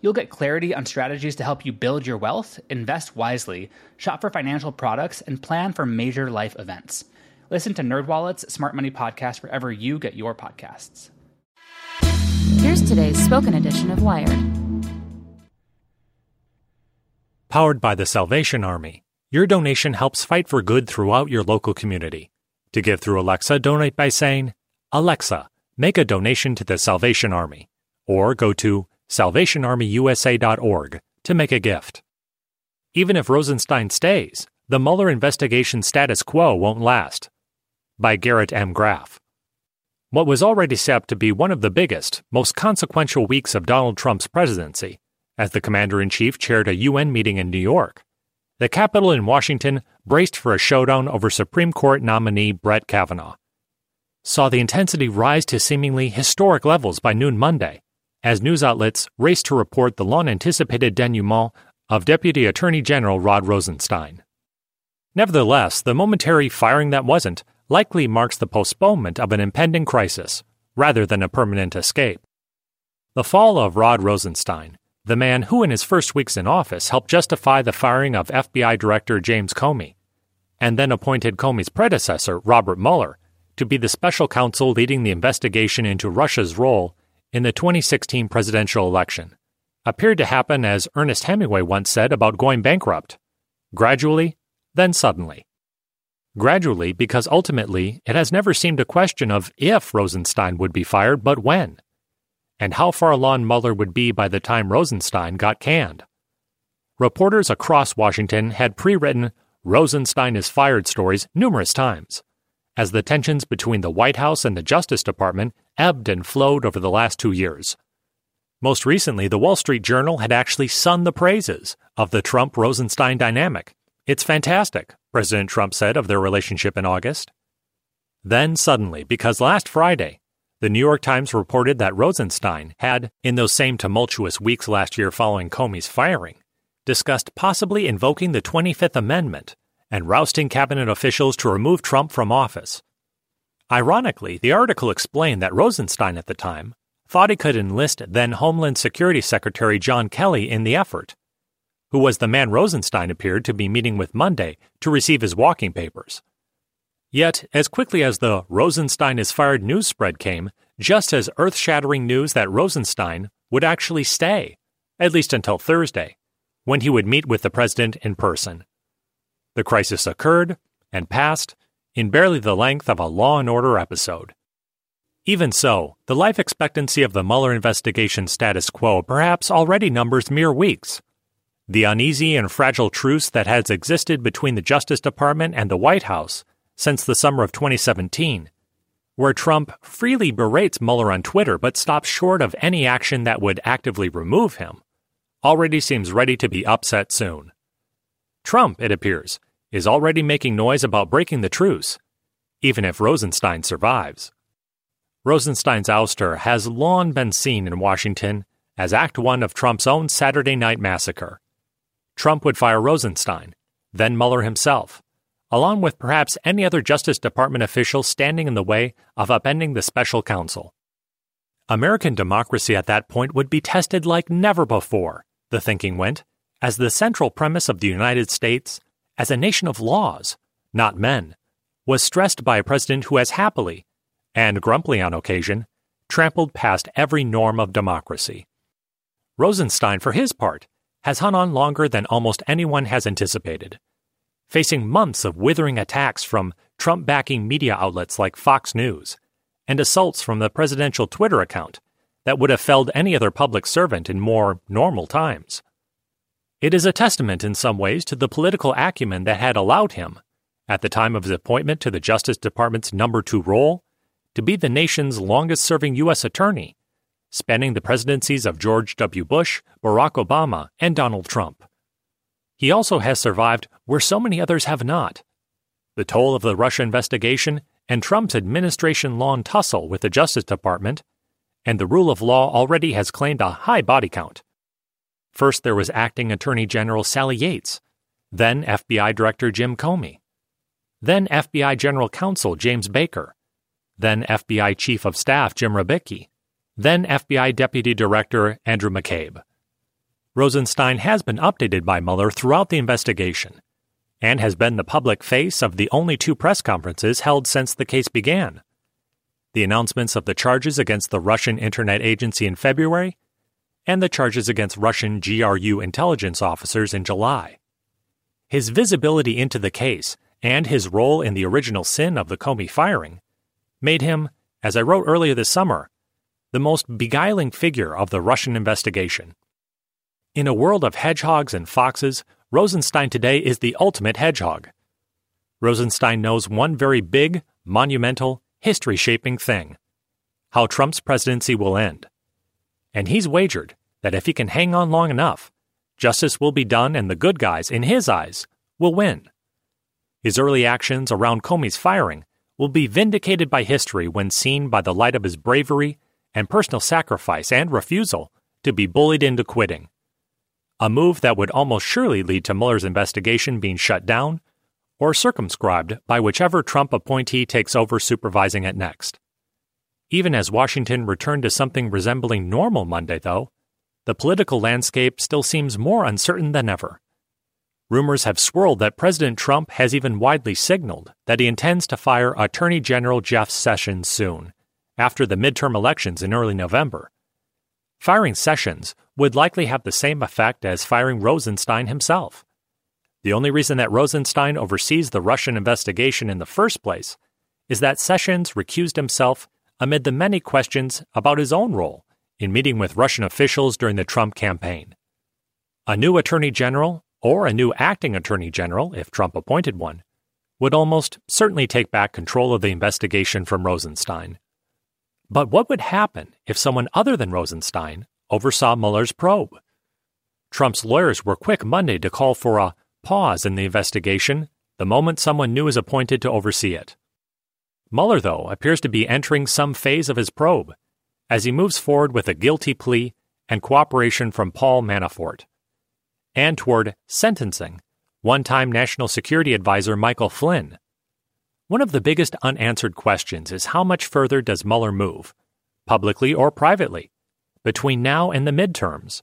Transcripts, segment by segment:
You'll get clarity on strategies to help you build your wealth, invest wisely, shop for financial products, and plan for major life events. Listen to NerdWallet's Smart Money Podcast wherever you get your podcasts. Here's today's spoken edition of Wired. Powered by the Salvation Army, your donation helps fight for good throughout your local community. To give through Alexa, donate by saying, Alexa, make a donation to the Salvation Army, or go to salvationarmyusa.org to make a gift. Even if Rosenstein stays, the Mueller investigation status quo won't last. By Garrett M. Graff. What was already set to be one of the biggest, most consequential weeks of Donald Trump's presidency, as the commander in chief chaired a UN meeting in New York. The Capitol in Washington braced for a showdown over Supreme Court nominee Brett Kavanaugh. Saw the intensity rise to seemingly historic levels by noon Monday, as news outlets race to report the long anticipated denouement of Deputy Attorney General Rod Rosenstein. Nevertheless, the momentary firing that wasn't likely marks the postponement of an impending crisis, rather than a permanent escape. The fall of Rod Rosenstein, the man who in his first weeks in office helped justify the firing of FBI Director James Comey, and then appointed Comey's predecessor, Robert Mueller, to be the special counsel leading the investigation into Russia's role in the 2016 presidential election, appeared to happen as Ernest Hemingway once said about going bankrupt gradually, then suddenly. Gradually, because ultimately it has never seemed a question of if Rosenstein would be fired, but when and how far along Mueller would be by the time Rosenstein got canned. Reporters across Washington had pre written Rosenstein is fired stories numerous times, as the tensions between the White House and the Justice Department ebbed and flowed over the last two years. Most recently, the Wall Street Journal had actually sung the praises of the Trump Rosenstein dynamic. It's fantastic, President Trump said of their relationship in August. Then suddenly, because last Friday, the New York Times reported that Rosenstein had, in those same tumultuous weeks last year following Comey's firing, discussed possibly invoking the 25th Amendment and rousting cabinet officials to remove Trump from office. Ironically, the article explained that Rosenstein at the time thought he could enlist then Homeland Security Secretary John Kelly in the effort, who was the man Rosenstein appeared to be meeting with Monday to receive his walking papers. Yet, as quickly as the Rosenstein is fired news spread came, just as earth shattering news that Rosenstein would actually stay, at least until Thursday, when he would meet with the president in person. The crisis occurred and passed in barely the length of a Law and Order episode. Even so, the life expectancy of the Mueller investigation status quo perhaps already numbers mere weeks. The uneasy and fragile truce that has existed between the Justice Department and the White House since the summer of 2017, where Trump freely berates Mueller on Twitter but stops short of any action that would actively remove him, already seems ready to be upset soon. Trump, it appears, is already making noise about breaking the truce, even if Rosenstein survives. Rosenstein's ouster has long been seen in Washington as Act One of Trump's own Saturday night massacre. Trump would fire Rosenstein, then Mueller himself, along with perhaps any other Justice Department official standing in the way of upending the special counsel. American democracy at that point would be tested like never before, the thinking went, as the central premise of the United States, as a nation of laws, not men, was stressed by a president who has happily, and grumpily on occasion, trampled past every norm of democracy. Rosenstein, for his part, has hung on longer than almost anyone has anticipated. Facing months of withering attacks from Trump backing media outlets like Fox News and assaults from the presidential Twitter account that would have felled any other public servant in more normal times. It is a testament in some ways to the political acumen that had allowed him, at the time of his appointment to the Justice Department's number two role, to be the nation's longest serving U.S. attorney, spanning the presidencies of George W. Bush, Barack Obama, and Donald Trump. He also has survived where so many others have not the toll of the Russia investigation and Trump's administration long tussle with the Justice Department, and the rule of law already has claimed a high body count. First, there was Acting Attorney General Sally Yates, then FBI Director Jim Comey, then FBI General Counsel James Baker, then FBI Chief of Staff Jim Rybicki, then FBI Deputy Director Andrew McCabe. Rosenstein has been updated by Mueller throughout the investigation and has been the public face of the only two press conferences held since the case began. The announcements of the charges against the Russian Internet Agency in February and the charges against Russian GRU intelligence officers in July. His visibility into the case and his role in the original sin of the Comey firing made him, as I wrote earlier this summer, the most beguiling figure of the Russian investigation. In a world of hedgehogs and foxes, Rosenstein today is the ultimate hedgehog. Rosenstein knows one very big, monumental, history shaping thing how Trump's presidency will end and he's wagered that if he can hang on long enough, justice will be done and the good guys, in his eyes, will win. His early actions around Comey's firing will be vindicated by history when seen by the light of his bravery and personal sacrifice and refusal to be bullied into quitting. A move that would almost surely lead to Mueller's investigation being shut down or circumscribed by whichever Trump appointee takes over supervising it next. Even as Washington returned to something resembling normal Monday, though, the political landscape still seems more uncertain than ever. Rumors have swirled that President Trump has even widely signaled that he intends to fire Attorney General Jeff Sessions soon, after the midterm elections in early November. Firing Sessions would likely have the same effect as firing Rosenstein himself. The only reason that Rosenstein oversees the Russian investigation in the first place is that Sessions recused himself amid the many questions about his own role in meeting with Russian officials during the Trump campaign. A new attorney general, or a new acting attorney general, if Trump appointed one, would almost certainly take back control of the investigation from Rosenstein. But what would happen if someone other than Rosenstein oversaw Mueller's probe? Trump's lawyers were quick Monday to call for a pause in the investigation the moment someone new is appointed to oversee it. Mueller, though, appears to be entering some phase of his probe as he moves forward with a guilty plea and cooperation from Paul Manafort, and toward sentencing one time National Security Advisor Michael Flynn. One of the biggest unanswered questions is how much further does Mueller move, publicly or privately, between now and the midterms?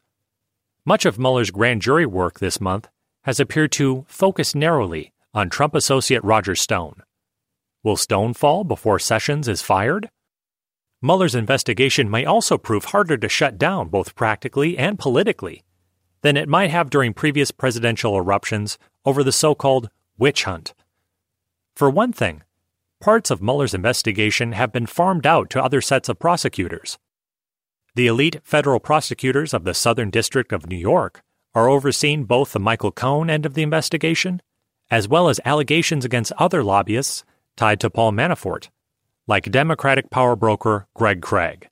Much of Mueller's grand jury work this month has appeared to focus narrowly on Trump associate Roger Stone. Will Stone fall before Sessions is fired? Mueller's investigation may also prove harder to shut down both practically and politically than it might have during previous presidential eruptions over the so called witch hunt. For one thing, parts of Mueller's investigation have been farmed out to other sets of prosecutors. The elite federal prosecutors of the Southern District of New York are overseeing both the Michael Cohen end of the investigation, as well as allegations against other lobbyists tied to Paul Manafort, like Democratic power broker Greg Craig.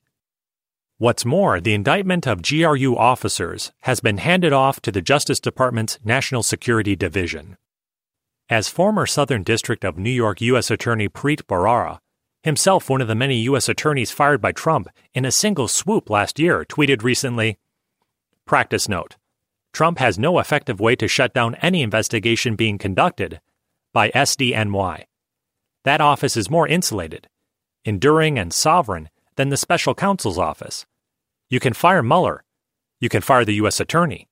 What's more, the indictment of GRU officers has been handed off to the Justice Department's National Security Division. As former Southern District of New York U.S. Attorney Preet Bharara, himself one of the many U.S. attorneys fired by Trump in a single swoop last year, tweeted recently Practice note Trump has no effective way to shut down any investigation being conducted by SDNY, that office is more insulated, enduring, and sovereign than the special counsel's office. You can fire Mueller. You can fire the U.S. Attorney.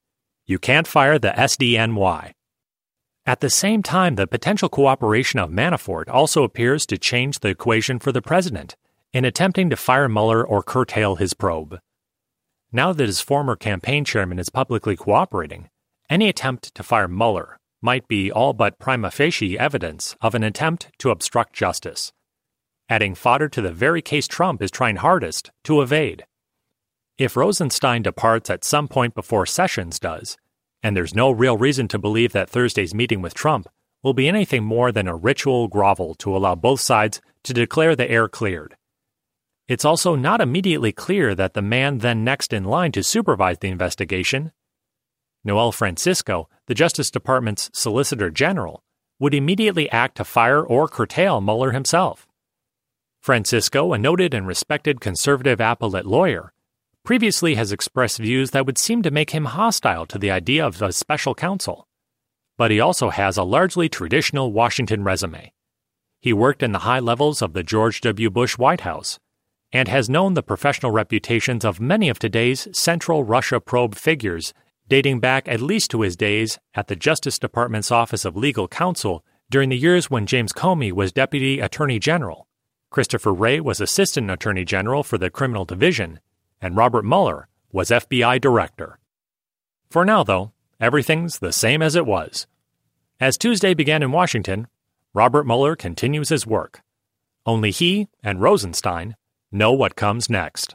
You can't fire the SDNY. At the same time, the potential cooperation of Manafort also appears to change the equation for the president in attempting to fire Mueller or curtail his probe. Now that his former campaign chairman is publicly cooperating, any attempt to fire Mueller might be all but prima facie evidence of an attempt to obstruct justice, adding fodder to the very case Trump is trying hardest to evade. If Rosenstein departs at some point before Sessions does, and there's no real reason to believe that Thursday's meeting with Trump will be anything more than a ritual grovel to allow both sides to declare the air cleared. It's also not immediately clear that the man then next in line to supervise the investigation, Noel Francisco, the Justice Department's Solicitor General, would immediately act to fire or curtail Mueller himself. Francisco, a noted and respected conservative appellate lawyer, previously has expressed views that would seem to make him hostile to the idea of a special counsel. But he also has a largely traditional Washington resume. He worked in the high levels of the George W. Bush White House and has known the professional reputations of many of today's central Russia probe figures dating back at least to his days at the Justice Department's Office of Legal Counsel during the years when James Comey was Deputy Attorney General, Christopher Wray was Assistant Attorney General for the Criminal Division, and Robert Mueller was FBI Director. For now, though, everything's the same as it was. As Tuesday began in Washington, Robert Mueller continues his work. Only he and Rosenstein know what comes next.